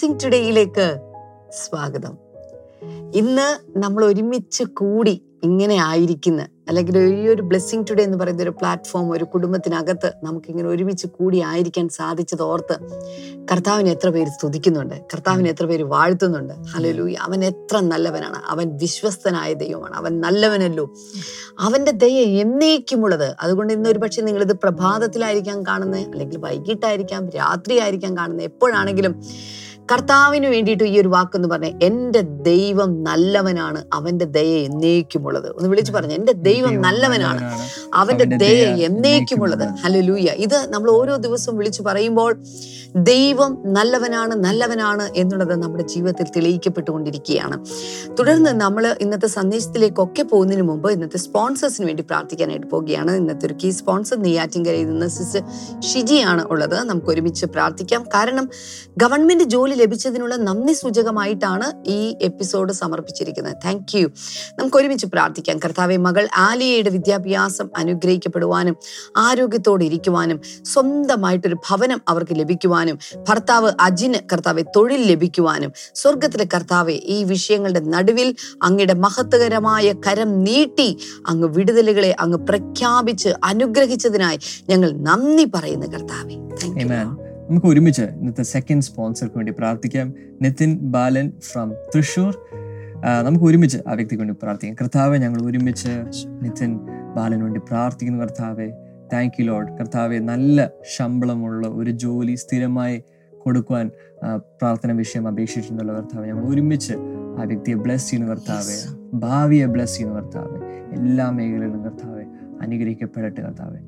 Blessing ടുഡേയിലേക്ക് സ്വാഗതം. ഇന്ന് നമ്മൾ ഒരുമിച്ച് കൂടി ഇങ്ങനെ ആയിരിക്കുന്ന അല്ലെങ്കിൽ ഈ ഒരു ബ്ലെസ്സിങ് ടുഡേ എന്ന് പറയുന്ന ഒരു പ്ലാറ്റ്ഫോം ഒരു കുടുംബത്തിനകത്ത് നമുക്കിങ്ങനെ ഒരുമിച്ച് കൂടി ആയിരിക്കാൻ സാധിച്ചത് ഓർത്ത് കർത്താവിനെ എത്ര പേര് സ്തുതിക്കുന്നുണ്ട് കർത്താവിനെ എത്ര പേര് വാഴ്ത്തുന്നുണ്ട്. ഹലലൂയ അവൻ എത്ര നല്ലവനാണ്. അവൻ വിശ്വസ്തനായ ദൈവമാണ്. അവൻ നല്ലവനല്ലോ. അവന്റെ ദയ എന്നേക്കുമുള്ളത്. അതുകൊണ്ട് ഇന്ന് ഒരു പക്ഷേ നിങ്ങളിത് പ്രഭാതത്തിലായിരിക്കാം കാണുന്നത് അല്ലെങ്കിൽ വൈകിട്ടായിരിക്കാം രാത്രി ആയിരിക്കാം കാണുന്നത്. എപ്പോഴാണെങ്കിലും കർത്താവിന് വേണ്ടിയിട്ട് ഈ ഒരു വാക്കെന്ന് പറഞ്ഞ എന്റെ ദൈവം നല്ലവനാണ് അവന്റെ ദയ എന്നേക്കുമുള്ളത്. ഒന്ന് വിളിച്ചു പറഞ്ഞു എന്റെ ദൈവം നല്ലവനാണ്. അവന്റെ ദയ എന്നേക്കുമുള്ളത്. ഹലലൂയ ഇത് നമ്മൾ ഓരോ ദിവസവും വിളിച്ചു പറയുമ്പോൾ ദൈവം നല്ലവനാണ് നല്ലവനാണ് എന്നുള്ളത് നമ്മുടെ ജീവിതത്തിൽ തെളിയിക്കപ്പെട്ടുകൊണ്ടിരിക്കുകയാണ്. തുടർന്ന് നമ്മൾ ഇന്നത്തെ സന്ദേശത്തിലേക്കൊക്കെ പോകുന്നതിന് മുമ്പ് ഇന്നത്തെ സ്പോൺസേഴ്സിന് വേണ്ടി പ്രാർത്ഥിക്കാനായിട്ട് പോവുകയാണ്. ഇന്നത്തെ ഒരു കീ സ്പോൺസർ നെയ്യാറ്റിൻകരയിൽ നിന്ന് സിസ്റ്റർ ഷിജിയാണ് ഉള്ളത്. നമുക്ക് ഒരുമിച്ച് പ്രാർത്ഥിക്കാം. കാരണം ഗവൺമെന്റ് ജോലി ലഭിച്ചതിനുള്ള നന്ദി സൂചകമായിട്ടാണ് ഈ എപ്പിസോഡ് സമർപ്പിച്ചിരിക്കുന്നത്. താങ്ക് യു നമുക്ക് ഒരുമിച്ച് പ്രാർത്ഥിക്കാം. കർത്താവെ മകൾ ആലിയയുടെ വിദ്യാഭ്യാസം അനുഗ്രഹിക്കപ്പെടുവാനും ആരോഗ്യത്തോടെ ഇരിക്കുവാനും സ്വന്തമായിട്ടൊരു ഭവനം അവർക്ക് ലഭിക്കുവാനും ഭർത്താവ് അജിന് കർത്താവെ തൊഴിൽ ലഭിക്കുവാനും സ്വർഗത്തിലെ കർത്താവെ ഈ വിഷയങ്ങളുടെ നടുവിൽ അങ്ങയുടെ മഹത്വകരമായ കരം നീട്ടി അങ്ങ് വിടുതലുകളെ അങ്ങ് പ്രഖ്യാപിച്ച് അനുഗ്രഹിച്ചതിനായി ഞങ്ങൾ നന്ദി പറയുന്നു കർത്താവെ. നമുക്ക് ഒരുമിച്ച് ഇന്നത്തെ സെക്കൻഡ് സ്പോൺസർക്ക് വേണ്ടി പ്രാർത്ഥിക്കാം. നിതിൻ ബാലൻ ഫ്രം തൃശൂർ. നമുക്ക് ഒരുമിച്ച് ആ വ്യക്തിക്ക് വേണ്ടി പ്രാർത്ഥിക്കാം. കർത്താവെ ഞങ്ങൾ ഒരുമിച്ച് നിതിൻ ബാലന് വേണ്ടി പ്രാർത്ഥിക്കുന്നു കർത്താവെ. താങ്ക് യു ലോഡ് കർത്താവെ നല്ല ശമ്പളമുള്ള ഒരു ജോലി സ്ഥിരമായി കൊടുക്കുവാൻ പ്രാർത്ഥന വിഷയം അപേക്ഷിച്ചിട്ടുണ്ടല്ലോ കർത്താവ്. ഞങ്ങൾ ഒരുമിച്ച് ആ വ്യക്തിയെ ബ്ലെസ് ചെയ്യുന്നു കർത്താവെ. ഭാവിയെ ബ്ലെസ് ചെയ്യുന്നു കർത്താവെ. എല്ലാ മേഖലകളിലും കർത്താവെ അനുഗ്രഹിക്കപ്പെടട്ടെ കർത്താവെ.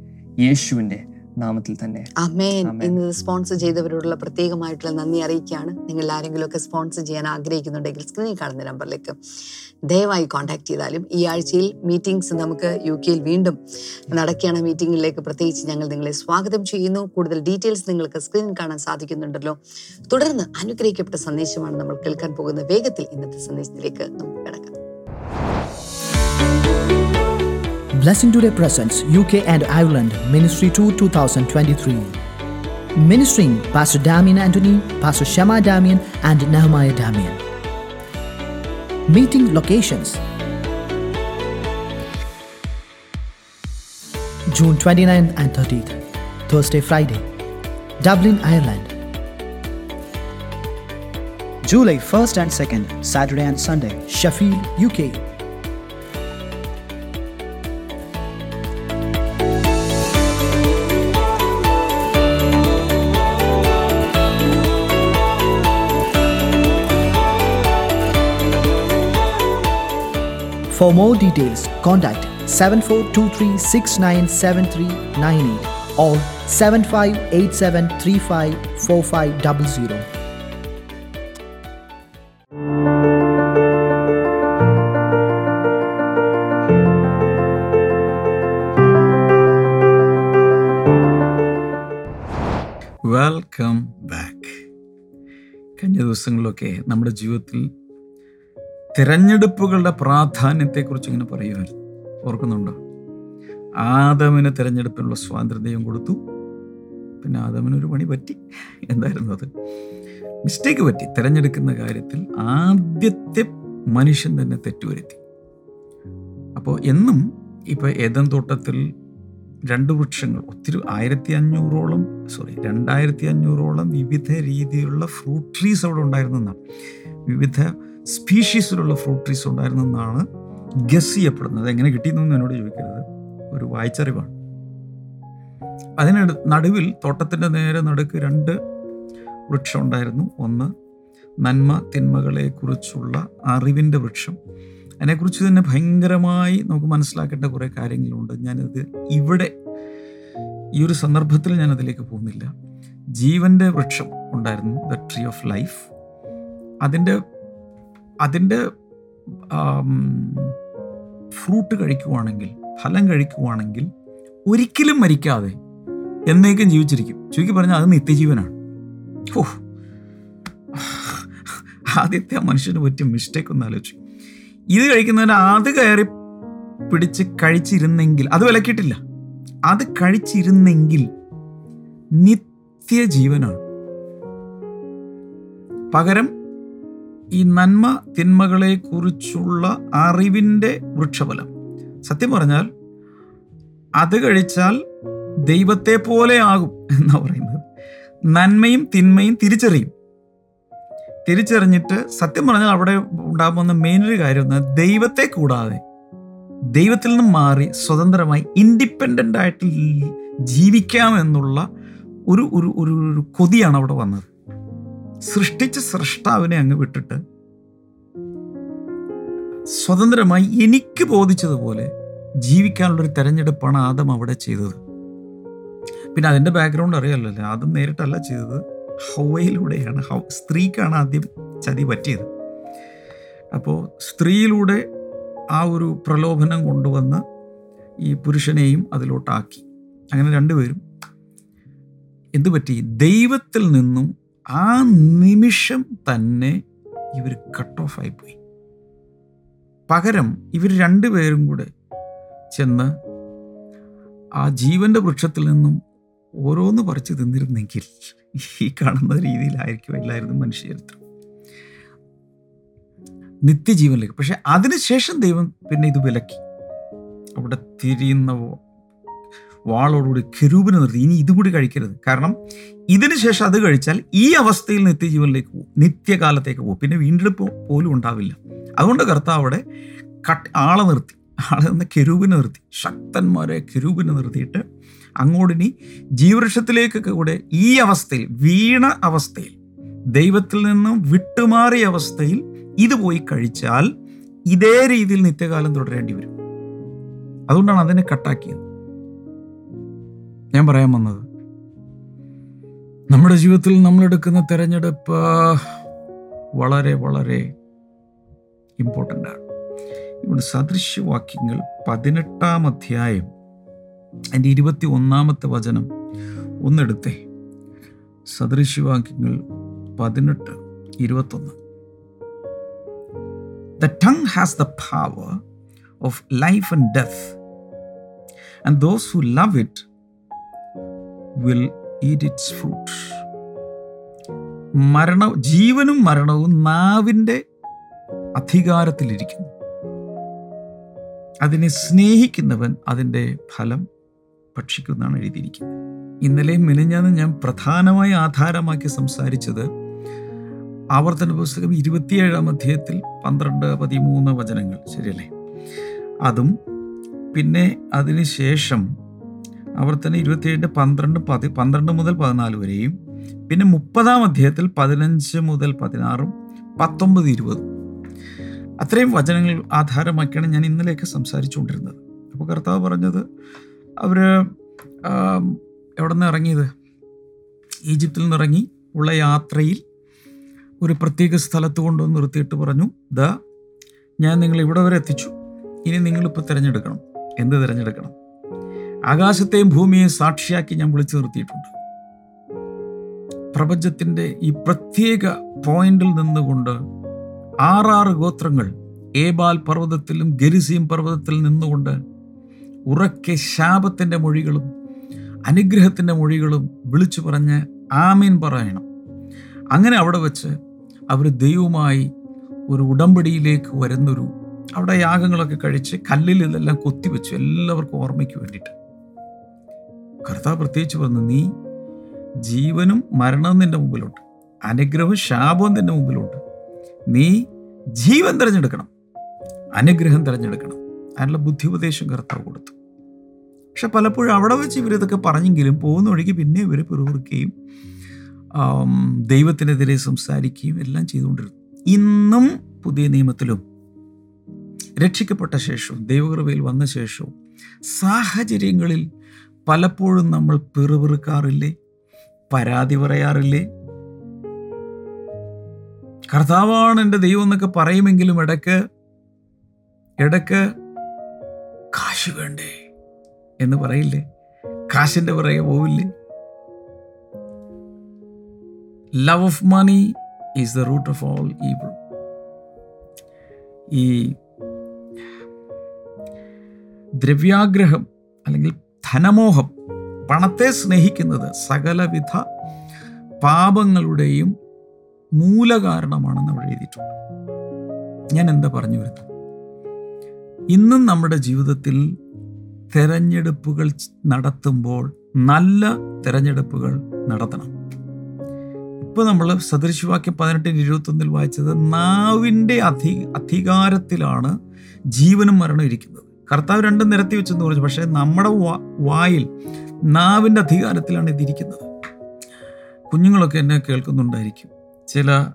യേശുവിന്റെ നാമത്തിൽ തന്നെ. അമേൻ. ഇന്ന് സ്പോൺസർ ചെയ്തവരോടുള്ള പ്രത്യേകമായിട്ടുള്ള നന്ദി അറിയിക്കുകയാണ്. നിങ്ങൾ ആരെങ്കിലും ഒക്കെ സ്പോൺസർ ചെയ്യാൻ ആഗ്രഹിക്കുന്നുണ്ടെങ്കിൽ സ്ക്രീനിൽ കാണുന്ന നമ്പറിലേക്ക് ദയവായി കോൺടാക്ട് ചെയ്താലും ഈ ആഴ്ചയിൽ മീറ്റിംഗ്സ് നമുക്ക് യു കെയിൽ വീണ്ടും നടക്കുകയാണ്. മീറ്റിംഗിലേക്ക് പ്രത്യേകിച്ച് ഞങ്ങൾ നിങ്ങളെ സ്വാഗതം ചെയ്യുന്നു. കൂടുതൽ ഡീറ്റെയിൽസ് നിങ്ങൾക്ക് സ്ക്രീനിൽ കാണാൻ സാധിക്കുന്നുണ്ടല്ലോ. തുടർന്ന് അനുഗ്രഹിക്കപ്പെട്ട സന്ദേശമാണ് നമ്മൾ കേൾക്കാൻ പോകുന്ന വേഗത്തിൽ ഇന്നത്തെ സന്ദേശത്തിലേക്ക് നമുക്ക് കിടക്കാം. Blessing Today presents UK and Ireland Ministry 2 2023. Ministering Pastor Damien Anthony, Pastor Shema Damien, and Nehemiah Damien. Meeting locations June 29th and 30th, Thursday, Friday, Dublin, Ireland. July 1st and 2nd, Saturday and Sunday, Sheffield, UK. For more details, contact 7423697398 or 7587354500. Welcome back കഴിഞ്ഞ ദിവസങ്ങളിലൊക്കെ നമ്മുടെ ജീവിതത്തിൽ തിരഞ്ഞെടുപ്പുകളുടെ പ്രാധാന്യത്തെക്കുറിച്ച് ഇങ്ങനെ പറയുമായിരുന്നു ഓർക്കുന്നുണ്ടോ? ആദമിന് തിരഞ്ഞെടുപ്പിനുള്ള സ്വാതന്ത്ര്യം കൊടുത്തു. പിന്നെ ആദമിന് ഒരു പണി പറ്റി. എന്തായിരുന്നു അത്? മിസ്റ്റേക്ക് പറ്റി. തിരഞ്ഞെടുക്കുന്ന കാര്യത്തിൽ ആദ്യത്തെ മനുഷ്യൻ തന്നെ തെറ്റുവരുത്തി. അപ്പോൾ എന്നും ഇപ്പോൾ ഏതൻ തോട്ടത്തിൽ രണ്ട് വൃക്ഷങ്ങൾ ഒത്തിരി ആയിരത്തി അഞ്ഞൂറോളം സോറി രണ്ടായിരത്തി അഞ്ഞൂറോളം വിവിധ രീതിയിലുള്ള ഫ്രൂട്ട് ട്രീസ് അവിടെ ഉണ്ടായിരുന്നെന്നാണ്. വിവിധ സ്പീഷീസിലുള്ള ഫ്രൂട്ട് ട്രീസ് ഉണ്ടായിരുന്നെന്നാണ് ഗസ് ചെയ്യപ്പെടുന്നത്. എങ്ങനെ കിട്ടിയെന്നൊന്നും എന്നോട് ചോദിക്കരുത്. ഒരു വായിച്ചറിവാണ്. അതിന് നടുവിൽ തോട്ടത്തിന്റെ നേരെ നടുക്ക് രണ്ട് വൃക്ഷം ഉണ്ടായിരുന്നു. ഒന്ന് നന്മ തിന്മകളെക്കുറിച്ചുള്ള അറിവിന്റെ വൃക്ഷം. അതിനെക്കുറിച്ച് തന്നെ ഭയങ്കരമായി നമുക്ക് മനസ്സിലാക്കേണ്ട കുറേ കാര്യങ്ങളുണ്ട്. ഞാനത് ഇവിടെ ഈ ഒരു സന്ദർഭത്തിൽ ഞാൻ അതിലേക്ക് പോകുന്നില്ല. ജീവന്റെ വൃക്ഷം ഉണ്ടായിരുന്നു. ദ ട്രീ ഓഫ് ലൈഫ് അതിന്റെ അതിന്റെ ഫ്രൂട്ട് കഴിക്കുവാണെങ്കിൽ ഫലം കഴിക്കുവാണെങ്കിൽ ഒരിക്കലും മരിക്കാതെ എന്നേക്കും ജീവിച്ചിരിക്കും. ചുരുക്കി പറഞ്ഞാൽ അത് നിത്യജീവനാണ്. ഓ ആദ്യത്തെ ആ മനുഷ്യന് പറ്റിയ മിസ്റ്റേക്ക് ഒന്ന് ആലോചിച്ചു. ഇത് കഴിക്കുന്നതിന് അത് കയറി പിടിച്ച് കഴിച്ചിരുന്നെങ്കിൽ അത് വിലക്കിയിട്ടില്ല. അത് കഴിച്ചിരുന്നെങ്കിൽ നിത്യജീവനാണ്. പകരം ഈ നന്മ തിന്മകളെ കുറിച്ചുള്ള അറിവിന്റെ വൃക്ഷഫലം. സത്യം പറഞ്ഞാൽ അത് കഴിച്ചാൽ ദൈവത്തെ പോലെ ആകും എന്നാ പറയുന്നത്. നന്മയും തിന്മയും തിരിച്ചറിയും. തിരിച്ചറിഞ്ഞിട്ട് സത്യം പറഞ്ഞാൽ അവിടെ ഉണ്ടാകുന്ന മെയിൻ ഒരു കാര്യം എന്ന് ദൈവത്തെ കൂടാതെ ദൈവത്തിൽ നിന്ന് മാറി സ്വതന്ത്രമായി ഇൻഡിപെൻഡന്റ് ആയിട്ട് ജീവിക്കാം എന്നുള്ള ഒരു ഒരു ഒരു ഒരു കൊതിയാണ് അവിടെ വന്നത്. സൃഷ്ടിച്ച സൃഷ്ടാവിനെ അങ്ങ് വിട്ടിട്ട് സ്വതന്ത്രമായി എനിക്ക് ബോധിച്ചതുപോലെ ജീവിക്കാനുള്ളൊരു തെരഞ്ഞെടുപ്പാണ് ആദം അവിടെ ചെയ്തത്. പിന്നെ അതിന്റെ ബാക്ക്ഗ്രൗണ്ട് അറിയാമല്ലോ ആദം നേരിട്ടല്ല ചെയ്തത്. ഹൗവയിലൂടെയാണ്. ഹൗ സ്ത്രീക്കാണ് ആദ്യം ചതി പറ്റിയത്. അപ്പോൾ സ്ത്രീയിലൂടെ ആ ഒരു പ്രലോഭനം കൊണ്ടുവന്ന് ഈ പുരുഷനെയും അതിലോട്ടാക്കി. അങ്ങനെ രണ്ടുപേരും എന്തു പറ്റി? ദൈവത്തിൽ നിന്നും ആ നിമിഷം തന്നെ ഇവർ കട്ട് ഓഫ് ആയിപ്പോയി. പകരം ഇവർ രണ്ടുപേരും കൂടെ ചെന്ന് ആ ജീവന്റെ വൃക്ഷത്തിൽ നിന്നും ഓരോന്ന് പറിച്ച് തിന്നിരുന്നെങ്കിൽ ഈ കാണുന്ന രീതിയിലായിരിക്കും എല്ലായിരുന്നു മനുഷ്യചരിത്രം. നിത്യജീവനിലേക്ക്. പക്ഷെ അതിനുശേഷം ദൈവം പിന്നെ ഇത് വിലക്കി. അവിടെ തിരിയുന്ന വാളോടുകൂടി കെരൂപിനെ നിർത്തി. ഇനി ഇതുകൂടി കഴിക്കരുത്. കാരണം ഇതിനു ശേഷം അത് കഴിച്ചാൽ ഈ അവസ്ഥയിൽ നിത്യജീവനിലേക്ക് പോകും. നിത്യകാലത്തേക്ക് പോകും. പിന്നെ വീണ്ടെടുപ്പ് പോലും ഉണ്ടാവില്ല. അതുകൊണ്ട് കർത്താവ് അവിടെ കട്ട് ആളെ നിർത്തി. ആളെ നിന്ന് കെരൂപിനെ നിർത്തി. ശക്തന്മാരെ കെരൂപിനെ നിർത്തിയിട്ട് അങ്ങോട്ടിനി ജീവവൃക്ഷത്തിലേക്കൊക്കെ കൂടെ ഈ അവസ്ഥയിൽ വീണ അവസ്ഥയിൽ ദൈവത്തിൽ നിന്നും വിട്ടുമാറിയ അവസ്ഥയിൽ ഇത് പോയി കഴിച്ചാൽ ഇതേ രീതിയിൽ നിത്യകാലം തുടരേണ്ടി വരും. അതുകൊണ്ടാണ് അതിനെ കട്ടാക്കിയത്. ഞാൻ പറയാൻ വന്നത്. നമ്മുടെ ജീവിതത്തിൽ നമ്മൾ എടുക്കുന്ന തെരഞ്ഞെടുപ്പ് വളരെ വളരെ ഇമ്പോർട്ടന്റ് ആണ്. ഇവിടെ സദൃശ്യവാക്യങ്ങൾ പതിനെട്ടാം അധ്യായം അതിന്റെ ഇരുപത്തി ഒന്നാമത്തെ വചനം ഒന്നെടുത്തേ. സദൃശ്യവാക്യങ്ങൾ പതിനെട്ട് ഇരുപത്തൊന്ന്. The tongue has the power of life and death and those who love it will eat its fruit മരണ ജീവനും മരണവും നാവിന്റെ അധികാരത്തിലിരിക്കുന്നു. അതിനെ സ്നേഹിക്കുന്നവൻ അതിന്റെ ഫലം ഭക്ഷിക്കുന്നതാണ് എഴുതിയിരിക്കുന്നത്. ഇന്നലെ മിനിഞ്ഞാന്ന് ഞാൻ പ്രധാനമായി ആധാരമാക്കി സംസാരിച്ചത് ആവർത്തന പുസ്തകം ഇരുപത്തിയേഴാം അധ്യായത്തിൽ പന്ത്രണ്ട് പതിമൂന്ന് വചനങ്ങൾ. ശരിയല്ലേ? അതും പിന്നെ അതിനുശേഷം ആവർത്തനം ഇരുപത്തിയേഴിന്റെ പന്ത്രണ്ട് പതി പന്ത്രണ്ട് മുതൽ പതിനാല് വരെയും പിന്നെ മുപ്പതാം അധ്യായത്തിൽ പതിനഞ്ച് മുതൽ പതിനാറും പത്തൊമ്പത് ഇരുപതും. അത്രയും വചനങ്ങൾ ആധാരമാക്കിയാണ് ഞാൻ ഇന്നലെയൊക്കെ സംസാരിച്ചുകൊണ്ടിരുന്നത്. അപ്പോൾ കർത്താവ് പറഞ്ഞത് അവർ എവിടെ നിന്ന് ഇറങ്ങിയത്? ഈജിപ്തിൽ നിന്നിറങ്ങി ഉള്ള യാത്രയിൽ ഒരു പ്രത്യേക സ്ഥലത്ത് കൊണ്ടുവന്ന് നിർത്തിയിട്ട് പറഞ്ഞു ദാ ഞാൻ നിങ്ങൾ ഇവിടെ വരെ എത്തിച്ചു. ഇനി നിങ്ങളിപ്പോൾ തിരഞ്ഞെടുക്കണം. എന്ത് തിരഞ്ഞെടുക്കണം? ആകാശത്തെയും ഭൂമിയെയും സാക്ഷിയാക്കി ഞാൻ വിളിച്ചു നിർത്തിയിട്ടുണ്ട്. പ്രപഞ്ചത്തിന്റെ ഈ പ്രത്യേക പോയിന്റിൽ നിന്നുകൊണ്ട് ആറാറ് ഗോത്രങ്ങൾ ഏബാൽ പർവതത്തിലും ഗരിസീം പർവതത്തിൽ നിന്നുകൊണ്ട് ഉറക്കെ ശാപത്തിന്റെ മൊഴികളും അനുഗ്രഹത്തിന്റെ മൊഴികളും വിളിച്ചു പറഞ്ഞ് ആമീൻ പറയണം. അങ്ങനെ അവിടെ വെച്ച് അവർ ദൈവമായി ഒരു ഉടമ്പടിയിലേക്ക് വരുന്നൊരു അവിടെ യാഗങ്ങളൊക്കെ കഴിച്ച് കല്ലിൽ ഇതെല്ലാം കൊത്തിവെച്ചു. എല്ലാവർക്കും ഓർമ്മയ്ക്ക് വേണ്ടിയിട്ട്. കർത്താവ് പ്രത്യേകിച്ച് പറഞ്ഞു നീ ജീവനും മരണവും നിന്റെ മുമ്പിലുണ്ട്. അനുഗ്രഹവും ശാപവും നിന്റെ മുമ്പിലുണ്ട്. നീ ജീവൻ തിരഞ്ഞെടുക്കണം. അനുഗ്രഹം തിരഞ്ഞെടുക്കണം. അതിനുള്ള ബുദ്ധി ഉപദേശം കർത്താവ് കൊടുത്തു. പക്ഷെ പലപ്പോഴും അവിടെ വെച്ച് ഇവരിതൊക്കെ പറഞ്ഞെങ്കിലും പോകുന്ന വഴിക്ക് പിന്നെ ഇവർ പിറുപിറുക്കുകയും ദൈവത്തിനെതിരെ സംസാരിക്കുകയും എല്ലാം ചെയ്തുകൊണ്ടിരുന്നു. ഇന്നും പുതിയ നിയമത്തിലും രക്ഷിക്കപ്പെട്ട ശേഷവും ദൈവകൃപയിൽ വന്ന ശേഷവും സാഹചര്യങ്ങളിൽ പലപ്പോഴും നമ്മൾ പിറുപിറുക്കാറില്ലേ? പരാതി പറയാറില്ലേ? കർത്താവാണ് എന്റെ ദൈവം എന്നൊക്കെ പറയുമെങ്കിലും ഇടയ്ക്ക് ഇടയ്ക്ക് കാശ് വേണ്ടേ എന്ന് പറയില്ലേ? കാശിന്റെ പുറകെ പോവില്ലേ? Love of money is the root of all evil ഈ ദ്രവ്യാഗ്രഹം അല്ലെങ്കിൽ ധനമോഹം പണത്തെ സ്നേഹിക്കുന്നത് സകലവിധ പാപങ്ങളുടെയും മൂലകാരണമാണെന്ന് അവിടെ എഴുതിയിട്ടുണ്ട്. ഞാൻ എന്താ പറഞ്ഞു വരുന്നത്? ഇന്നും നമ്മുടെ ജീവിതത്തിൽ തെരഞ്ഞെടുപ്പുകൾ നടത്തുമ്പോൾ നല്ല തെരഞ്ഞെടുപ്പുകൾ നടത്തണം. ഇപ്പൊ നമ്മൾ സദൃശിവാക്യം പതിനെട്ടിന് ഇരുപത്തൊന്നിൽ വായിച്ചത് നാവിന്റെ അധി അധികാരത്തിലാണ് ജീവനും മരണം ഇരിക്കുന്നത്. കർത്താവ് രണ്ടും നിരത്തി വെച്ചെന്ന് പറഞ്ഞു. പക്ഷേ നമ്മുടെ വായിൽ നാവിന്റെ അധികാരത്തിലാണ് ഇതിരിക്കുന്നത്. കുഞ്ഞുങ്ങളൊക്കെ എന്നെ കേൾക്കുന്നുണ്ടായിരിക്കും. ചില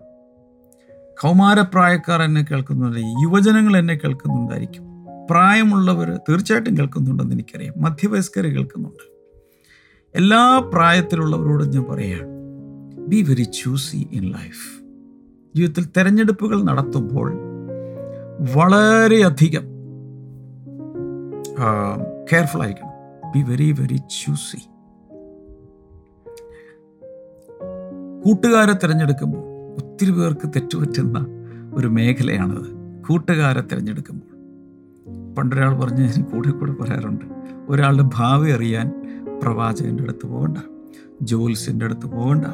കൗമാരപ്രായക്കാർ എന്നെ കേൾക്കുന്നുണ്ടായിരിക്കും യുവജനങ്ങൾ എന്നെ കേൾക്കുന്നുണ്ടായിരിക്കും. പ്രായമുള്ളവർ തീർച്ചയായിട്ടും കേൾക്കുന്നുണ്ടെന്ന് എനിക്കറിയാം. മധ്യവയസ്കർ കേൾക്കുന്നുണ്ട്. എല്ലാ പ്രായത്തിലുള്ളവരോടും ഞാൻ പറയുകയാണ് be very choosy in life ജീവിതത്തിൽ തിരഞ്ഞെടുപ്പുകൾ നടത്തുമ്പോൾ വളരെയധികം കെയർഫുൾ ആയിരിക്കണം. ബി വെരി വെരി ചൂസി കൂട്ടുകാരെ തിരഞ്ഞെടുക്കുമ്പോൾ ഒത്തിരി പേർക്ക് തെറ്റുപറ്റുന്ന ഒരു മേഖലയാണത്. കൂട്ടുകാരെ തിരഞ്ഞെടുക്കുമ്പോൾ. പണ്ടൊരാൾ പറഞ്ഞ് ഞാൻ കൂടെ കൂടെ പറയാറുണ്ട് ഒരാളുടെ ഭാവി അറിയാൻ പ്രവാചകന്റെ അടുത്ത് പോകണ്ട ജോൽസിന്റെ അടുത്ത് പോകണ്ട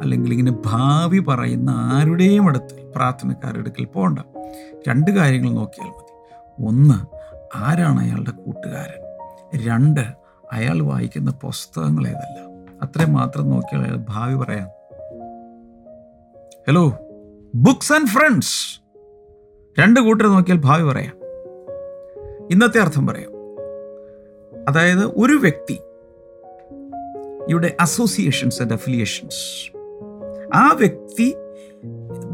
അല്ലെങ്കിൽ ഇങ്ങനെ ഭാവി പറയുന്ന ആരുടെയും അടുത്ത് പ്രാർത്ഥനക്കാരുടെ അടുക്കൽ പോകണ്ട. രണ്ട് കാര്യങ്ങൾ നോക്കിയാൽ മതി. ഒന്ന് ആരാണ് അയാളുടെ കൂട്ടുകാരൻ? രണ്ട് അയാൾ വായിക്കുന്ന പുസ്തകങ്ങൾ ഏതല്ല? അത്രയും മാത്രം നോക്കിയാൽ അയാൾ ഭാവി പറയാം. ഹലോ ബുക്സ് ആൻഡ് ഫ്രണ്ട്സ് രണ്ട് കൂട്ടർ നോക്കിയാൽ ഭാവി പറയാം. ഇന്നത്തെ അർത്ഥം പറയാം. അതായത് ഒരു വ്യക്തി ഇവിടെ അസോസിയേഷൻസ് ആൻഡ് അഫിലിയേഷൻസ് ആ വ്യക്തി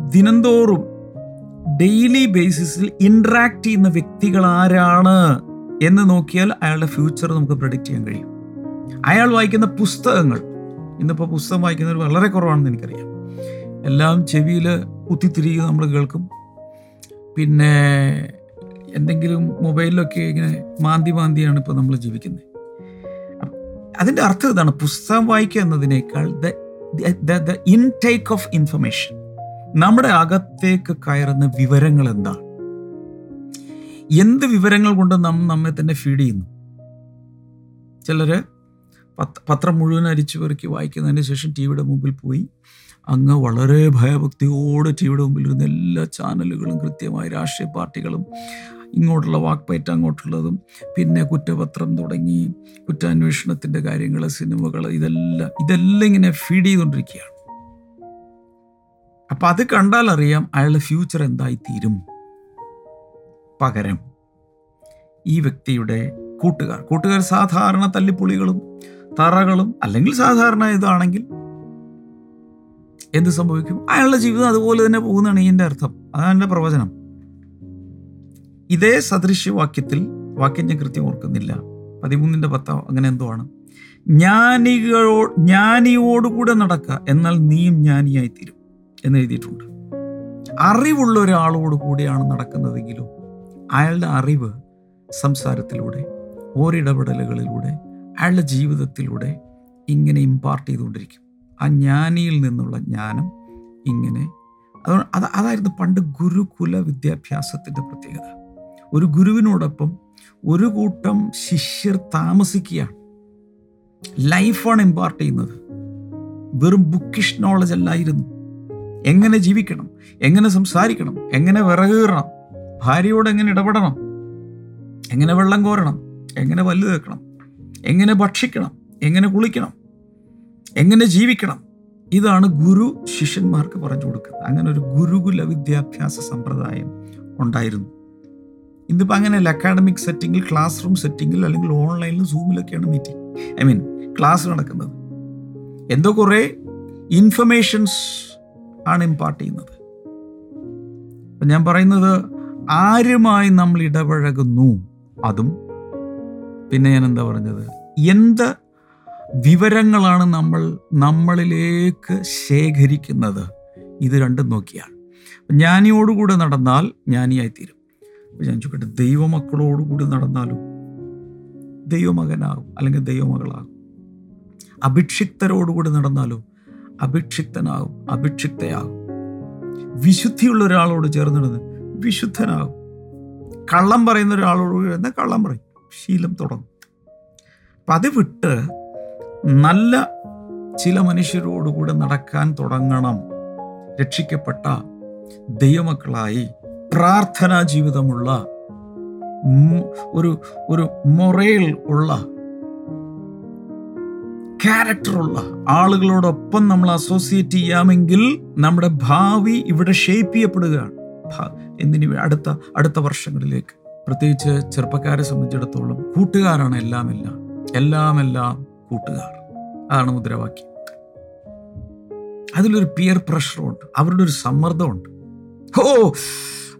ദിനംതോറും ഡെയിലി ബേസിസിൽ ഇൻട്രാക്ട് ചെയ്യുന്ന വ്യക്തികൾ ആരാണ് എന്ന് നോക്കിയാൽ അയാളുടെ ഫ്യൂച്ചർ നമുക്ക് പ്രഡിക്റ്റ് ചെയ്യാൻ കഴിയും. അയാൾ വായിക്കുന്ന പുസ്തകങ്ങൾ ഇന്നിപ്പോൾ പുസ്തകം വായിക്കുന്നവർ വളരെ കുറവാണെന്ന് എനിക്കറിയാം. എല്ലാം ചെവിയിൽ കുത്തിത്തിരിക്കുക നമ്മൾ കേൾക്കും. പിന്നെ എന്തെങ്കിലും മൊബൈലിലൊക്കെ ഇങ്ങനെ മാന്തി മാന്തിയാണ് ഇപ്പോൾ നമ്മൾ ജീവിക്കുന്നത്. അതിന്റെ അർത്ഥം ഇതാണ് പുസ്തകം വായിക്കുക എന്നതിനേക്കാൾ ദ ഇൻടേക്ക് ഓഫ് ഇൻഫർമേഷൻ നമ്മുടെ അകത്തേക്ക് കയറുന്ന വിവരങ്ങൾ എന്താണ് എന്ത് വിവരങ്ങൾ കൊണ്ട് നാം നമ്മെ തന്നെ ഫീഡ് ചെയ്യുന്നു? ചിലർ പത്രം മുഴുവൻ അരിച്ചു പെറുക്കി വായിക്കുന്നതിന് ശേഷം ടി വിയുടെ മുമ്പിൽ പോയി. അങ്ങ് വളരെ ഭയഭക്തിയോട് ടി വിയുടെ മുമ്പിൽ ഇരുന്ന എല്ലാ ചാനലുകളും കൃത്യമായി രാഷ്ട്രീയ പാർട്ടികളും ഇങ്ങോട്ടുള്ള വാക്പയറ്റ് അങ്ങോട്ടുള്ളതും പിന്നെ കുറ്റപത്രം തുടങ്ങി കുറ്റാന്വേഷണത്തിന്റെ കാര്യങ്ങൾ സിനിമകൾ ഇതെല്ലാം ഇതെല്ലാം ഇങ്ങനെ ഫീഡ് ചെയ്തുകൊണ്ടിരിക്കുകയാണ്. അപ്പം അത് കണ്ടാൽ അറിയാം അയാളുടെ ഫ്യൂച്ചർ എന്തായി തീരും പകരം ഈ വ്യക്തിയുടെ കൂട്ടുകാർ കൂട്ടുകാർ സാധാരണ തല്ലിപ്പൊളികളും തറകളും അല്ലെങ്കിൽ സാധാരണ ഇതാണെങ്കിൽ എന്ത് സംഭവിക്കും? അയാളുടെ ജീവിതം അതുപോലെ തന്നെ പോകുന്നതാണ് ഇതിന്റെ അർത്ഥം. അതാണ് എന്റെ പ്രവചനം. ഇതേ സദൃശ്യവാക്യത്തിൽ വാക്യം ഞാൻ കൃത്യം ഓർക്കുന്നില്ല. പതിമൂന്നിന്റെ പത്തോ അങ്ങനെ എന്തോ ആണ്. ജ്ഞാനികളോ ജ്ഞാനിയോടുകൂടെ നടക്കുക എന്നാൽ നീയും ജ്ഞാനിയായി തീരും എന്ന് എഴുതിയിട്ടുണ്ട്. അറിവുള്ള ഒരാളോട് കൂടിയാണ് നടക്കുന്നതെങ്കിലും അയാളുടെ അറിവ് സംസാരത്തിലൂടെ ഓരിടപെടലുകളിലൂടെ അയാളുടെ ജീവിതത്തിലൂടെ ഇങ്ങനെ ഇമ്പാർട്ട് ചെയ്തുകൊണ്ടിരിക്കും. ആ ജ്ഞാനിയിൽ നിന്നുള്ള ജ്ഞാനം ഇങ്ങനെ. അതുകൊണ്ട് അത് അതായിരുന്നു പണ്ട് ഗുരുകുല വിദ്യാഭ്യാസത്തിന്റെ പ്രത്യേകത. ഒരു ഗുരുവിനോടൊപ്പം ഒരു കൂട്ടം ശിഷ്യർ താമസിക്കുകയാണ്. ലൈഫാണ് ഇമ്പാർട്ട് ചെയ്യുന്നത്. വെറും ബുക്കിഷ് നോളജ് അല്ലായിരുന്നു. എങ്ങനെ ജീവിക്കണം? എങ്ങനെ സംസാരിക്കണം? എങ്ങനെ വിറകീറണം? ഭാര്യയോട് എങ്ങനെ ഇടപെടണം? എങ്ങനെ വെള്ളം കോരണം? എങ്ങനെ പല്ല് തേക്കണം? എങ്ങനെ ഭക്ഷിക്കണം? എങ്ങനെ കുളിക്കണം? എങ്ങനെ ജീവിക്കണം? ഇതാണ് ഗുരു ശിഷ്യന്മാർക്ക് പറഞ്ഞു കൊടുക്കുന്നത്. അങ്ങനെ ഒരു ഗുരുകുല വിദ്യാഭ്യാസ സമ്പ്രദായം ഉണ്ടായിരുന്നു. ഇന്നിപ്പോൾ അങ്ങനെയല്ല അക്കാഡമിക് സെറ്റിങ്ങിൽ ക്ലാസ് റൂം സെറ്റിങ്ങിൽ അല്ലെങ്കിൽ ഓൺലൈനിൽ സൂമിലൊക്കെയാണ് മീറ്റിംഗ് ഐ മീൻ ക്ലാസ് നടക്കുന്നത്. എന്തോ കുറേ ഇൻഫർമേഷൻസ് ആണ് ഇമ്പാർട്ട് ചെയ്യുന്നത്. ഞാൻ പറയുന്നത് ആരുമായി നമ്മൾ ഇടപഴകുന്നു? അതും പിന്നെ ഞാൻ എന്താ പറഞ്ഞത്? എന്ത് വിവരങ്ങളാണ് നമ്മൾ നമ്മളിലേക്ക് ശേഖരിക്കുന്നത്? ഇത് രണ്ടും നോക്കിയാണ്. ജ്ഞാനിയോടുകൂടെ നടന്നാൽ ജ്ഞാനിയായിത്തീരും. ഞാൻ ചോദിക്കട്ടെ ദൈവമക്കളോടുകൂടി നടന്നാലും ദൈവമകനാകും അല്ലെങ്കിൽ ദൈവമകളാകും. അഭിക്ഷിക്തരോടുകൂടി നടന്നാലും അഭിക്ഷിക്തനാകും അഭിക്ഷിക്തയാകും. വിശുദ്ധിയുള്ള ഒരാളോട് ചേർന്ന് നടന്ന് വിശുദ്ധനാകും. കള്ളം പറയുന്ന ഒരാളോട് ചേർന്ന് കള്ളം പറയും. ശീലം തുടങ്ങും. അപ്പം അത് വിട്ട് നല്ല ചില മനുഷ്യരോടുകൂടെ നടക്കാൻ തുടങ്ങണം. രക്ഷിക്കപ്പെട്ട ദൈവമക്കളായി പ്രാർത്ഥനാ ജീവിതമുള്ള ഒരു ഒരു മൊറയിൽ ഉള്ള ക്യാരക്ടറുള്ള ആളുകളോടൊപ്പം നമ്മൾ അസോസിയേറ്റ് ചെയ്യാമെങ്കിൽ നമ്മുടെ ഭാവി ഇവിടെ ഷേപ്പ് ചെയ്യപ്പെടുകയാണ്. എന്തിനു അടുത്ത അടുത്ത വർഷങ്ങളിലേക്ക്. പ്രത്യേകിച്ച് ചെറുപ്പക്കാരെ സംബന്ധിച്ചിടത്തോളം കൂട്ടുകാരാണ് എല്ലാം എല്ലാം എല്ലാം എല്ലാം കൂട്ടുകാർ. അതാണ് മുദ്രാവാക്യം. അതിലൊരു പിയർ പ്രഷറുണ്ട് അവരുടെ ഒരു സമ്മർദ്ദമുണ്ട്. ഓ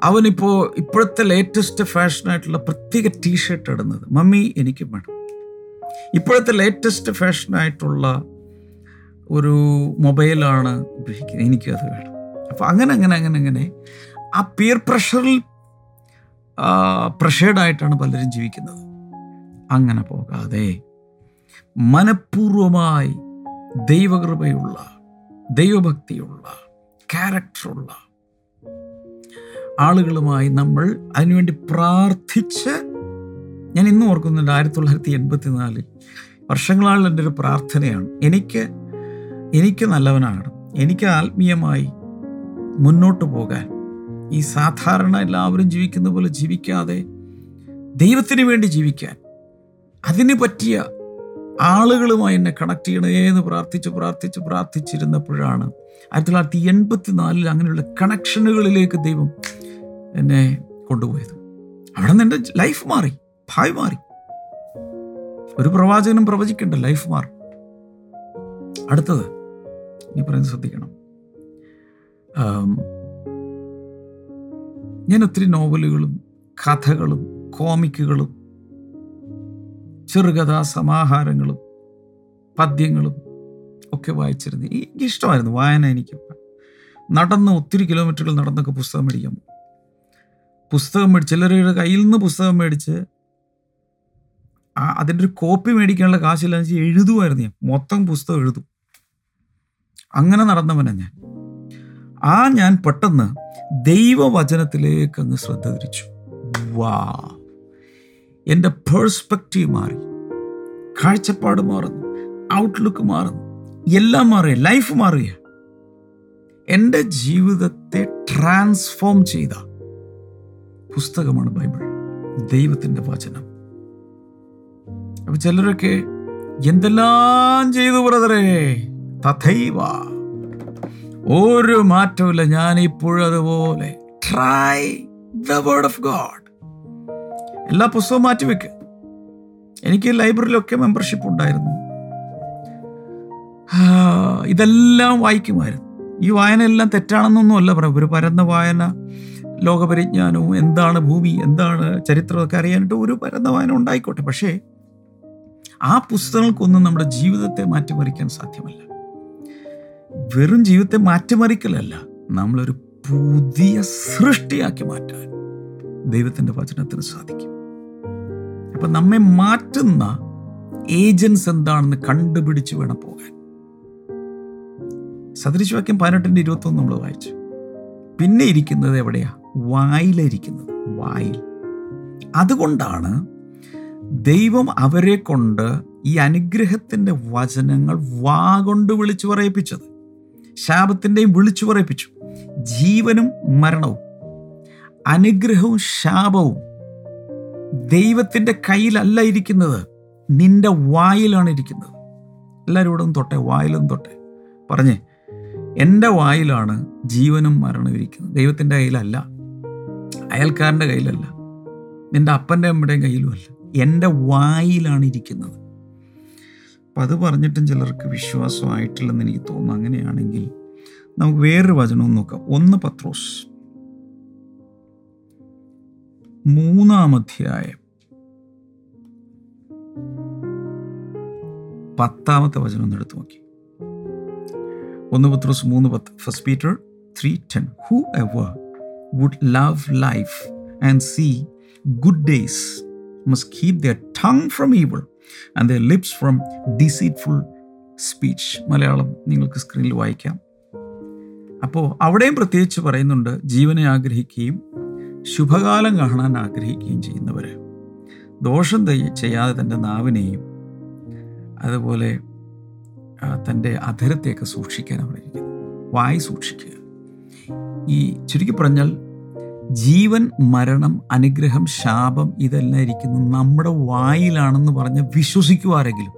അവനിപ്പോ ഇപ്പോഴത്തെ ലേറ്റസ്റ്റ് ഫാഷനായിട്ടുള്ള പ്രത്യേക ടീഷർട്ട് ഇടുന്നത്. മമ്മി എനിക്കും വേണം. ഇപ്പോഴത്തെ ലേറ്റസ്റ്റ് ഫാഷനായിട്ടുള്ള ഒരു മൊബൈലാണ് ഉപയോഗിക്കുന്നത്. എനിക്കും അത് വേണം. അപ്പോൾ അങ്ങനെ അങ്ങനെ അങ്ങനെ അങ്ങനെ ആ പിയർ പ്രഷറിൽ പ്രഷേർഡായിട്ടാണ് പലരും ജീവിക്കുന്നത്. അങ്ങനെ പോകാതെ മനഃപൂർവമായി ദൈവകൃപയുള്ള ദൈവഭക്തിയുള്ള ക്യാരക്ടറുള്ള ആളുകളുമായി നമ്മൾ അതിനുവേണ്ടി പ്രാർത്ഥിച്ച് ഞാൻ ഇന്നും ഓർക്കുന്നുണ്ട് ആയിരത്തി തൊള്ളായിരത്തി എൺപത്തി നാലിൽ വർഷങ്ങളാൾ എന്റെ ഒരു പ്രാർത്ഥനയാണ്. എനിക്ക് എനിക്ക് നല്ലവനാണ് എനിക്ക് ആത്മീയമായി മുന്നോട്ട് പോകാൻ. ഈ സാധാരണ എല്ലാവരും ജീവിക്കുന്ന പോലെ ജീവിക്കാതെ ദൈവത്തിന് വേണ്ടി ജീവിക്കാൻ. അതിന് പറ്റിയ ആളുകളുമായി എന്നെ കണക്ട് ചെയ്യണേ എന്ന് പ്രാർത്ഥിച്ച് പ്രാർത്ഥിച്ച് പ്രാർത്ഥിച്ചിരുന്നപ്പോഴാണ് ആയിരത്തി തൊള്ളായിരത്തി എൺപത്തി നാലിൽ അങ്ങനെയുള്ള കണക്ഷനുകളിലേക്ക് ദൈവം എന്നെ കൊണ്ടുപോയത്. അവിടെ നിന്ന് എന്റെ ലൈഫ് മാറി. ഭാവി മാറി. ഒരു പ്രവാചകനും പ്രവചിക്കണ്ട ലൈഫ് മാറും. അടുത്തത് നീ പറയുന്നത് ശ്രദ്ധിക്കണം. ഞാൻ ഒത്തിരി നോവലുകളും കഥകളും കോമിക്കുകളും ചെറുകഥാ സമാഹാരങ്ങളും പദ്യങ്ങളും ഒക്കെ വായിച്ചിരുന്നു. എനിക്കിഷ്ടമായിരുന്നു വായന എനിക്ക് നടന്ന് ഒത്തിരി കിലോമീറ്ററുകൾ നടന്നൊക്കെ പുസ്തകം മേടിക്കാൻ പുസ്തകം മേടിച്ച് ചിലരുടെ കയ്യിൽ നിന്ന് പുസ്തകം മേടിച്ച് ആ അതിന്റെ ഒരു കോപ്പി മേടിക്കാനുള്ള കാശില്ലാന്ന് വെച്ചാൽ എഴുതുമായിരുന്നു ഞാൻ. മൊത്തം പുസ്തകം എഴുതും. അങ്ങനെ നടന്നവനാണ് ഞാൻ. ആ ഞാൻ പെട്ടെന്ന് ദൈവവചനത്തിലേക്ക് അങ്ങ് ശ്രദ്ധ തിരിച്ചു. വാ എന്റെ പേഴ്സ്പെക്റ്റീവ് മാറി. കാഴ്ചപ്പാട് മാറുന്നു. ഔട്ട്ലുക്ക് മാറുന്നു. എല്ലാം മാറിയ. ലൈഫ് മാറിയ. എന്റെ ജീവിതത്തെ ട്രാൻസ്ഫോം ചെയ്ത പുസ്തകമാണ് ബൈബിൾ. ദൈവത്തിന്റെ വചനം. അപ്പൊ ചിലരൊക്കെ എന്തെല്ലാം ചെയ്തു ബ്രദറെ? തഥൈവ. ഒരു മാറ്റമില്ല ഞാൻ ഇപ്പോഴതുപോലെ try the word of God എല്ലാ പുസ്തകവും മാറ്റി വെക്ക് എനിക്ക് ലൈബ്രറിയിലൊക്കെ മെമ്പർഷിപ്പ് ഉണ്ടായിരുന്നു. ഇതെല്ലാം വായിക്കുമായിരുന്നു. ഈ വായന എല്ലാം തെറ്റാണെന്നൊന്നുമല്ല പറയാം ഒരു പരന്ന വായന ലോകപരിജ്ഞാനവും എന്താണ് ഭൂമി എന്താണ് ചരിത്രമൊക്കെ അറിയാനായിട്ട് ഒരു പരന്ന വായന ഉണ്ടായിക്കോട്ടെ. പക്ഷേ ആ പുസ്തകങ്ങൾക്കൊന്നും നമ്മുടെ ജീവിതത്തെ മാറ്റിമറിക്കാൻ സാധ്യമല്ല. വെറും ജീവിതത്തെ മാറ്റിമറിക്കലല്ല നമ്മളൊരു പുതിയ സൃഷ്ടിയാക്കി മാറ്റാൻ ദൈവത്തിന്റെ വചനത്തിന് സാധിക്കും. അപ്പൊ നമ്മെ മാറ്റുന്ന ഏജൻസ് എന്താണെന്ന് കണ്ടുപിടിച്ച് വേണം പോകാൻ. സദൃശവാക്യം പതിനെട്ടിന്റെ ഇരുപത്തി ഒന്ന് നമ്മൾ വായിച്ചു. പിന്നെ ഇരിക്കുന്നത് എവിടെയാ? വായിലിരിക്കുന്നത്. വായിൽ. അതുകൊണ്ടാണ് ദൈവം അവരെ കൊണ്ട് ഈ അനുഗ്രഹത്തിന്റെ വചനങ്ങൾ വാ കൊണ്ട് വിളിച്ചു പറയിപ്പിച്ചത്. ശാപത്തിന്റെയും വിളിച്ചു പറയിപ്പിച്ചു. ജീവനും മരണവും അനുഗ്രഹവും ശാപവും ദൈവത്തിന്റെ കയ്യിലല്ല ഇരിക്കുന്നത്. നിന്റെ വായിലാണ് ഇരിക്കുന്നത്. എല്ലാവരും ഇവിടെ തൊട്ടെ വായിലൊന്നും തൊട്ടെ. പറഞ്ഞേ എന്റെ വായിലാണ് ജീവനും മരണവും ഇരിക്കുന്നത്. ദൈവത്തിന്റെ കയ്യിലല്ല അയൽക്കാരന്റെ കയ്യിലല്ല നിന്റെ അപ്പന്റെ അമ്മയുടെയും കയ്യിലുമല്ല എന്റെ വായിലാണ് ഇരിക്കുന്നത് അപ്പം അത് പറഞ്ഞിട്ടും ചിലർക്ക് വിശ്വാസമായിട്ടില്ലെന്ന് എനിക്ക് തോന്നുന്നു. അങ്ങനെയാണെങ്കിൽ നമുക്ക് വേറൊരു വചനവും നോക്കാം. ഒന്ന് പത്രോസ്. മൂന്നാം അധ്യായം. പത്താമത്തെ വചനം ഒന്ന് എടുത്തു നോക്കി. ഒന്ന് പത്രോസ് മൂന്ന് പത്ത് first Peter three ten whoever would love life and see good days must keep their tongue from evil and their lips from deceitful speech. Malayalam നിങ്ങൾക്ക് സ്ക്രീനിൽ വായിക്കാം. അപ്പോൾ അവിടെയും പ്രത്യേകിച്ച് പറയുന്നുണ്ട് ജീവനെ ആഗ്രഹിക്കുകയും ശുഭകാലം കാണാൻ ആഗ്രഹിക്കുകയും ചെയ്യുന്നവർ ദോഷം ചെയ്യാതെ തന്റെ നാവിനെയും അതുപോലെ തന്റെ അധരത്തെയൊക്കെ സൂക്ഷിക്കാൻ അവിടെ വായി സൂക്ഷിക്കുക. ഈ ചുരുക്കി പറഞ്ഞാൽ ജീവൻ മരണം അനുഗ്രഹം ശാപം ഇതെല്ലാം ഇരിക്കുന്നത് നമ്മുടെ വായിലാണെന്ന് പറഞ്ഞ് വിശ്വസിക്കുവാരെങ്കിലും.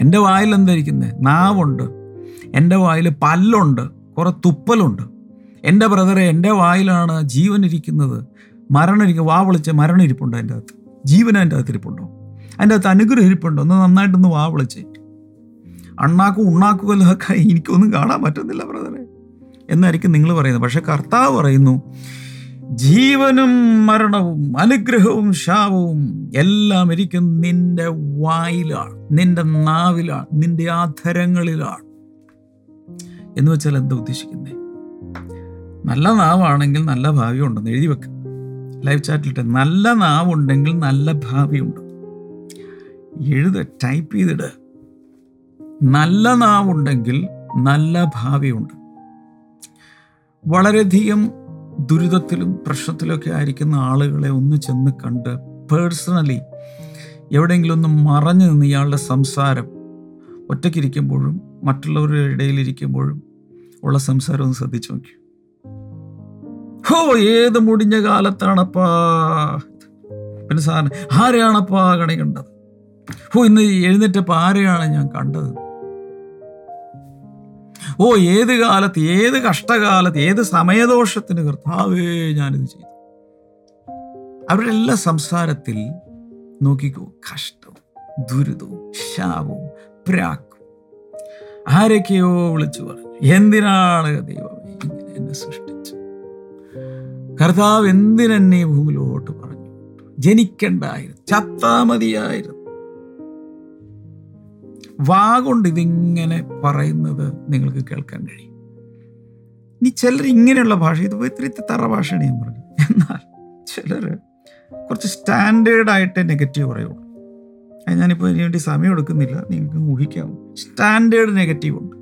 എന്റെ വായിൽ എന്താ ഇരിക്കുന്നത് നാവുണ്ട്. എന്റെ വായിൽ പല്ലുണ്ട്. കുറെ തുപ്പലുണ്ട്. എന്റെ ബ്രദറെ എന്റെ വായിലാണ് ജീവൻ ഇരിക്കുന്നത്. മരണം ഇരിക്കും വാ വിളിച്ച് മരണം ഇരിപ്പുണ്ടോ എന്റെ അകത്ത്? ജീവൻ അതിന്റെ അകത്ത് ഇരിപ്പുണ്ടോ? അതിന്റെ അകത്ത് അനുഗ്രഹം ഇരിപ്പുണ്ടോ? ഒന്ന് നന്നായിട്ടൊന്ന് വാ വിളിച്ചേ. അണ്ണാക്കും ഉണ്ണാക്കും എല്ലാം എനിക്കൊന്നും കാണാൻ പറ്റുന്നില്ല ബ്രദറെ. എന്നായിരിക്കും നിങ്ങൾ പറയുന്നത്. പക്ഷേ കർത്താവ് പറയുന്നു ജീവനും മരണവും അനുഗ്രഹവും ശാപവും എല്ലാം ഇരിക്കും നിന്റെ വായിലാണ് നിന്റെ നാവിലാണ് നിന്റെ ആധരങ്ങളിലാണ്. എന്ന് വെച്ചാൽ എന്താ ഉദ്ദേശിക്കുന്നത് നല്ല നാവാണെങ്കിൽ നല്ല ഭാവി ഉണ്ടെന്ന് എഴുതി വെക്ക്. ലൈവ് ചാറ്റിലിട്ട് നല്ല നാവുണ്ടെങ്കിൽ നല്ല ഭാവിയുണ്ട്. എഴുത ടൈപ്പ് ചെയ്തിട്. നല്ല നാവുണ്ടെങ്കിൽ നല്ല ഭാവിയുണ്ട്. വളരെയധികം ദുരിതത്തിലും പ്രശ്നത്തിലൊക്കെ ആയിരിക്കുന്ന ആളുകളെ ഒന്ന് ചെന്ന് കണ്ട് പേഴ്സണലി എവിടെയെങ്കിലും ഒന്ന് മറഞ്ഞു നിന്ന് ഇയാളുടെ സംസാരം ഒറ്റയ്ക്കിരിക്കുമ്പോഴും മറ്റുള്ളവരുടെ ഇടയിലിരിക്കുമ്പോഴും ഉള്ള സംസാരം ഒന്ന് ശ്രദ്ധിച്ചു നോക്കി. ഹോ ഏത് മുടിഞ്ഞ കാലത്താണപ്പാ? പിന്നെ സാറിന് ആരെയാണപ്പാ കണി കണ്ടത്? ഹോ ഇന്ന് എഴുന്നേറ്റപ്പോൾ ആരെയാണ് ഞാൻ കണ്ടത്? ഓ ഏത് കാലത്ത് ഏത് കഷ്ടകാലത്ത് ഏത് സമയദോഷത്തിന് കർത്താവേ ഞാനിത് ചെയ്തു. അവരുടെ എല്ലാ സംസാരത്തിൽ നോക്കിക്കോ കഷ്ടവും ദുരിതവും ശാപവും പ്രാക്കും. ആരൊക്കെയോ വിളിച്ചു പറഞ്ഞു എന്തിനാണ് ദൈവം ഇങ്ങനെ എന്നെ സൃഷ്ടിച്ചു കർത്താവ് എന്തിനെന്നെ ഭൂമിയിലോട്ട് പറഞ്ഞു? ജനിക്കണ്ടായിരുന്നു ചത്താ മതിയായിരുന്നു. വാ കൊണ്ട് ഇതിങ്ങനെ പറയുന്നത് നിങ്ങൾക്ക് കേൾക്കാൻ കഴിയും. ഇനി ചിലർ ഇങ്ങനെയുള്ള ഭാഷ ഇത് ഇത്തിരി തറ ഭാഷയാണ് ഞാൻ പറഞ്ഞു എന്നാൽ ചിലർ കുറച്ച് സ്റ്റാൻഡേർഡായിട്ട് നെഗറ്റീവ് പറയുള്ളൂ. അത് ഞാനിപ്പോൾ ഇതിനു വേണ്ടി സമയം എടുക്കുന്നില്ല നിങ്ങൾക്ക് ഊഹിക്കാം. സ്റ്റാൻഡേർഡ് നെഗറ്റീവ് ഉണ്ട്.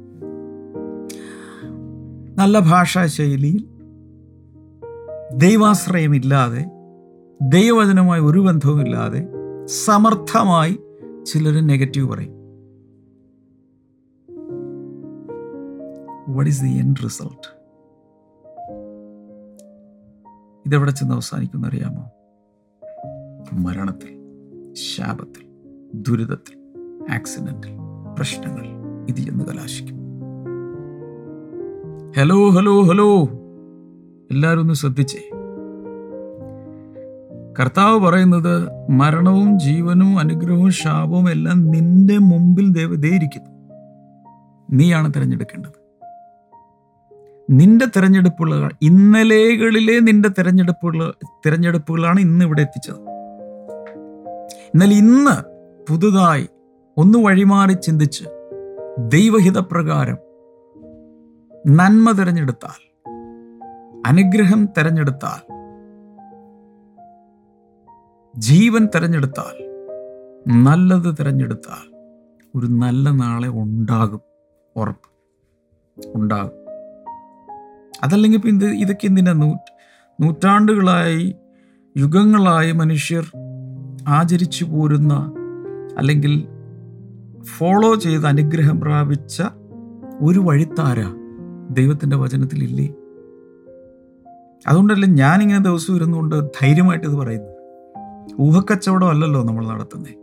നല്ല ഭാഷാ ശൈലിയിൽ ദൈവാശ്രയമില്ലാതെ ദൈവവചനവുമായി ഒരു ബന്ധവുമില്ലാതെ സമർത്ഥമായി ചിലർ നെഗറ്റീവ് പറയും. What is the end result ഇതെവിടെ ചെന്ന് അവസാനിക്കുന്ന അറിയാമോ? മരണത്തിൽ ശാപത്തിൽ ദുരിതത്തിൽ ആക്സിഡന്റിൽ പ്രശ്നങ്ങൾ ഇത് ചെന്ന് കലാശിക്കും. ഹലോ ഹലോ ഹലോ എല്ലാവരും ഒന്ന് ശ്രദ്ധിച്ചേ. കർത്താവ് പറയുന്നത് മരണവും ജീവനും അനുഗ്രഹവും ശാപവും എല്ലാം നിന്റെ മുമ്പിൽ ദേവതേരിക്കുന്നു നീയാണ് തിരഞ്ഞെടുക്കേണ്ടത്. നിന്റെ തിരഞ്ഞെടുപ്പുകൾ ഇന്നലെകളിലെ നിന്റെ തിരഞ്ഞെടുപ്പുകൾ തിരഞ്ഞെടുപ്പുകളാണ് ഇന്ന് ഇവിടെ എത്തിച്ചത്. എന്നാൽ ഇന്ന് പുതുതായി ഒന്ന് വഴിമാറി ചിന്തിച്ച് ദൈവഹിതപ്രകാരം നന്മ തിരഞ്ഞെടുത്താൽ അനുഗ്രഹം തിരഞ്ഞെടുത്താൽ ജീവൻ തിരഞ്ഞെടുത്താൽ നല്ലത് തിരഞ്ഞെടുത്താൽ ഒരു നല്ല നാളെ ഉണ്ടാകും ഉറപ്പ് ഉണ്ടാകും. അതല്ലെങ്കിൽ ഇത് ഇതൊക്കെ എന്തിനാ? നൂ നൂറ്റാണ്ടുകളായി യുഗങ്ങളായി മനുഷ്യർ ആചരിച്ചു പോരുന്ന അല്ലെങ്കിൽ ഫോളോ ചെയ്ത് അനുഗ്രഹം പ്രാപിച്ച ഒരു വഴിത്താര ദൈവത്തിന്റെ വചനത്തിലില്ലേ അതുകൊണ്ടല്ലേ ഞാനിങ്ങനെ ദിവസം ഇരുന്നുകൊണ്ട് ധൈര്യമായിട്ട് ഇത് പറയുന്നത്. ഊഹക്കച്ചവടം അല്ലല്ലോ നമ്മൾ നടത്തുന്നത്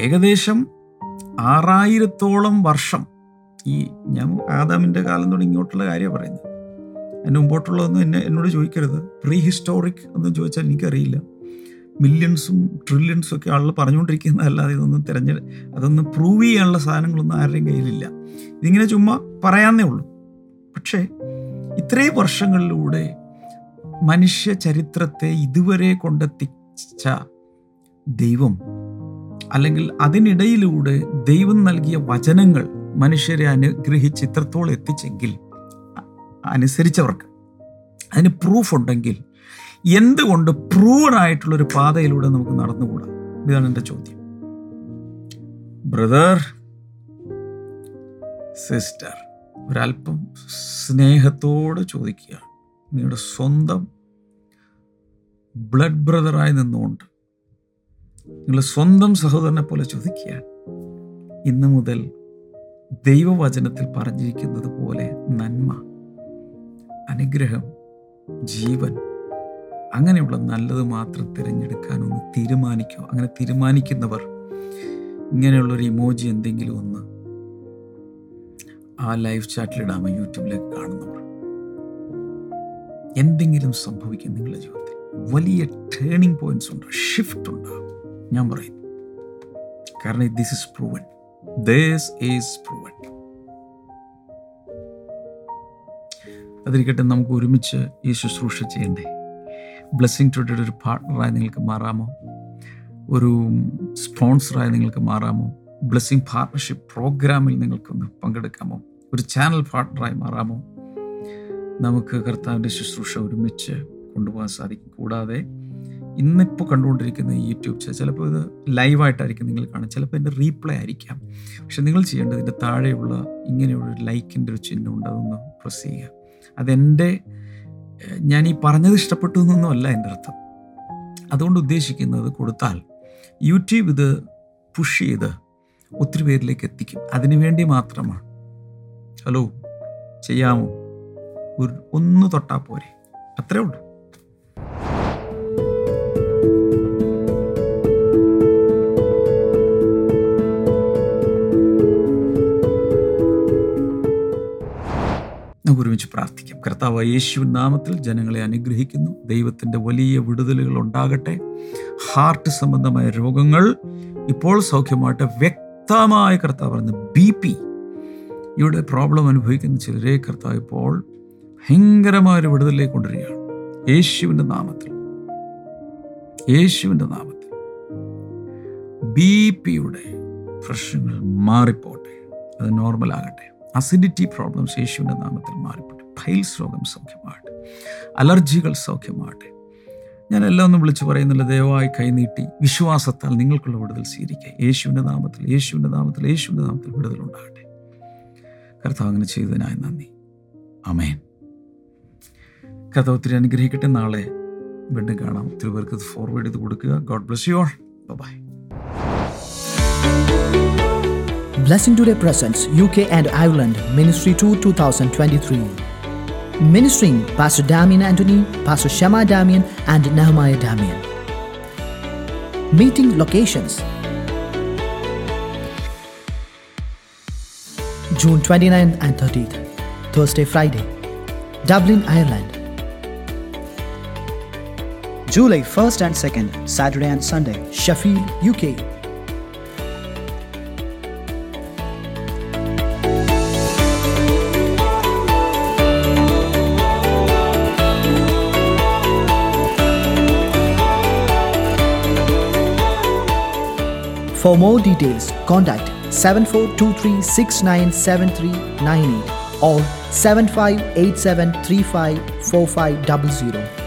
ഏകദേശം ആറായിരത്തോളം വർഷം ഈ ഞാൻ ആദാമിന്റെ കാലം തുടങ്ങി ഇങ്ങോട്ടുള്ള കാര്യമാണ് പറയുന്നത്. എന്റെ മുമ്പോട്ടുള്ളതൊന്നും എന്നെ എന്നോട് ചോദിക്കരുത്. പ്രീ ഹിസ്റ്റോറിക് എന്ന് ചോദിച്ചാൽ എനിക്കറിയില്ല. മില്യൺസും ട്രില്യൺസും ഒക്കെ ആളുകൾ പറഞ്ഞുകൊണ്ടിരിക്കുന്നതല്ലാതെ ഇതൊന്നും തിരഞ്ഞെ അതൊന്നും പ്രൂവ് ചെയ്യാനുള്ള സാധനങ്ങളൊന്നും ആരുടെയും കയ്യിലില്ല. ഇതിങ്ങനെ ചുമ്മാ പറയാന്നേ ഉള്ളൂ. പക്ഷേ ഇത്രയും വർഷങ്ങളിലൂടെ മനുഷ്യ ചരിത്രത്തെ ഇതുവരെ കൊണ്ടെത്തിച്ച ദൈവം അല്ലെങ്കിൽ അതിനിടയിലൂടെ ദൈവം നൽകിയ വചനങ്ങൾ മനുഷ്യരെ അനുഗ്രഹിച്ച് ഇത്രത്തോളം എത്തിച്ചെങ്കിൽ അനുസരിച്ചവർക്ക് അതിന് പ്രൂഫ് ഉണ്ടെങ്കിൽ എന്തുകൊണ്ട് പ്രൂവഡായിട്ടുള്ളൊരു പാതയിലൂടെ നമുക്ക് നടന്നുകൂടാ? ഇതാണ് എന്റെ ചോദ്യം. ബ്രദർ സിസ്റ്റർ ഒരല്പം സ്നേഹത്തോടെ ചോദിക്കുക. നിങ്ങളുടെ സ്വന്തം ബ്ലഡ് ബ്രദറായി നിന്നുകൊണ്ട് നിങ്ങളുടെ സ്വന്തം സഹോദരനെ പോലെ ചോദിക്കുക. ഇന്ന് മുതൽ ദൈവവചനത്തിൽ പറഞ്ഞിരിക്കുന്നത് പോലെ നന്മ അനുഗ്രഹം ജീവൻ അങ്ങനെയുള്ള നല്ലത് മാത്രം തിരഞ്ഞെടുക്കാൻ ഒന്ന് തീരുമാനിക്കുക. അങ്ങനെ തീരുമാനിക്കുന്നവർ ഇങ്ങനെയുള്ളൊരു ഇമോജി എന്തെങ്കിലും ഒന്ന് ആ ലൈവ് ചാറ്റിലിടാമോ യൂട്യൂബിലേക്ക് കാണുന്നവർ. എന്തെങ്കിലും സംഭവിക്കും നിങ്ങളുടെ ജീവിതത്തിൽ. വലിയ ടേണിംഗ് പോയിന്റ്സ് ഉണ്ട് ഷിഫ്റ്റ് ഉണ്ടാകും. ഞാൻ പറയുന്നു. കാരണം this is proven this is proven അതിരിക്കട്ടെ നമുക്ക് ഒരുമിച്ച് ഈ ശുശ്രൂഷ ചെയ്യണ്ടേ? ബ്ലെസ്സിങ് ടുഡേയുടെ ഒരു പാർട്ട്ണറായി നിങ്ങൾക്ക് മാറാമോ? ഒരു സ്പോൺസറായി നിങ്ങൾക്ക് മാറാമോ? ബ്ലെസ്സിങ് പാർട്ണർഷിപ്പ് പ്രോഗ്രാമിൽ നിങ്ങൾക്കൊന്ന് പങ്കെടുക്കാമോ? ഒരു ചാനൽ പാർട്ണറായി മാറാമോ? നമുക്ക് കർത്താവിന്റെ ശുശ്രൂഷ ഒരുമിച്ച് കൊണ്ടുപോകാൻ സാധിക്കും. കൂടാതെ ഇന്നിപ്പോൾ കണ്ടുകൊണ്ടിരിക്കുന്ന യൂട്യൂബ് ചാനൽ ചിലപ്പോൾ ഇത് ലൈവായിട്ടായിരിക്കും നിങ്ങൾ കാണുക ചിലപ്പോൾ എന്റെ റീപ്ലേ ആയിരിക്കാം. പക്ഷെ നിങ്ങൾ ചെയ്യേണ്ടത് ഇതിന്റെ താഴെയുള്ള ഇങ്ങനെയുള്ള ഒരു ലൈക്കിന്റെ ഒരു ചിഹ്നം ഉണ്ട് അതൊന്ന് പ്രസ് ചെയ്യുക. അതെന്റെ ഞാൻ ഈ പറഞ്ഞത് ഇഷ്ടപ്പെട്ടു എന്നൊന്നും അല്ല എന്റെ അർത്ഥം. അതുകൊണ്ട് ഉദ്ദേശിക്കുന്നത് കൊടുത്താൽ യൂട്യൂബ് ഇത് പുഷ് ചെയ്ത് ഒത്തിരി പേരിലേക്ക് എത്തിക്കും. അതിനു വേണ്ടി മാത്രമാണ്. ഹലോ ചെയ്യാമോ? ഒരു ഒന്ന് തൊട്ടാൽ പോരെ. അത്രേ ഉള്ളൂ. ഒരുമിച്ച് പ്രാർത്ഥിക്കാം. കർത്താവ് യേശു നാമത്തിൽ ജനങ്ങളെ അനുഗ്രഹിക്കുന്നു. ദൈവത്തിന്റെ വലിയ വിടുതലുകൾ ഉണ്ടാകട്ടെ. ഹാർട്ട് സംബന്ധമായ രോഗങ്ങൾ ഇപ്പോൾ സൗഖ്യമായിട്ട് വ്യക്തമായ കർത്താവ് പറയുന്നത് ബി പി ഇവിടെ പ്രോബ്ലം അനുഭവിക്കുന്ന ചിലരെ കർത്താവ് ഇപ്പോൾ ഭയങ്കരമായ ഒരു വിടുതലിലേക്ക് കൊണ്ടുവരികയാണ്. യേശുവിന്റെ നാമത്തിൽ. യേശുവിന്റെ നാമത്തിൽ. ബി പിയുടെ പ്രശ്നങ്ങൾ മാറിപ്പോട്ടെ അത് നോർമൽ ആകട്ടെ. അസിഡിറ്റി പ്രോബ്ലംസ് യേശുവിന്റെ നാമത്തിൽ മാറിപ്പോട്ടെ ഫൈൽസ് രോഗം സൗഖ്യമാകട്ടെ. അലർജികൾ സൗഖ്യമാകട്ടെ. ഞാൻ എല്ലാം ഒന്നും വിളിച്ചു പറയുന്നില്ല. ദയവായി കൈനീട്ടി വിശ്വാസത്താൽ നിങ്ങൾക്കുള്ള വിടുതൽ സ്വീകരിക്കുക. യേശുവിന്റെ നാമത്തിൽ യേശുവിന്റെ നാമത്തിൽ യേശുവിന്റെ നാമത്തിൽ വിടുതൽ ഉണ്ടാകട്ടെ. കർത്താവ് അങ്ങനെ ചെയ്തതിനായി നന്ദി. അമേൻ കർത്താവ് ഒത്തിരി അനുഗ്രഹിക്കട്ടെ. നാളെ വീണ്ടും കാണാം. ഒത്തിരി പേർക്ക് ഫോർവേഡ് ചെയ്ത് കൊടുക്കുക. God bless you all bye Blessing Today presents UK and Ireland Ministry 2 2023. Ministering Pastor Damien Anthony, Pastor Shema Damien, and Nehemiah Damien. Meeting locations June 29th and 30th, Thursday, Friday, Dublin, Ireland. July 1st and 2nd, Saturday and Sunday. Sheffield, UK. For more details, contact 7423697398 or 7587354500.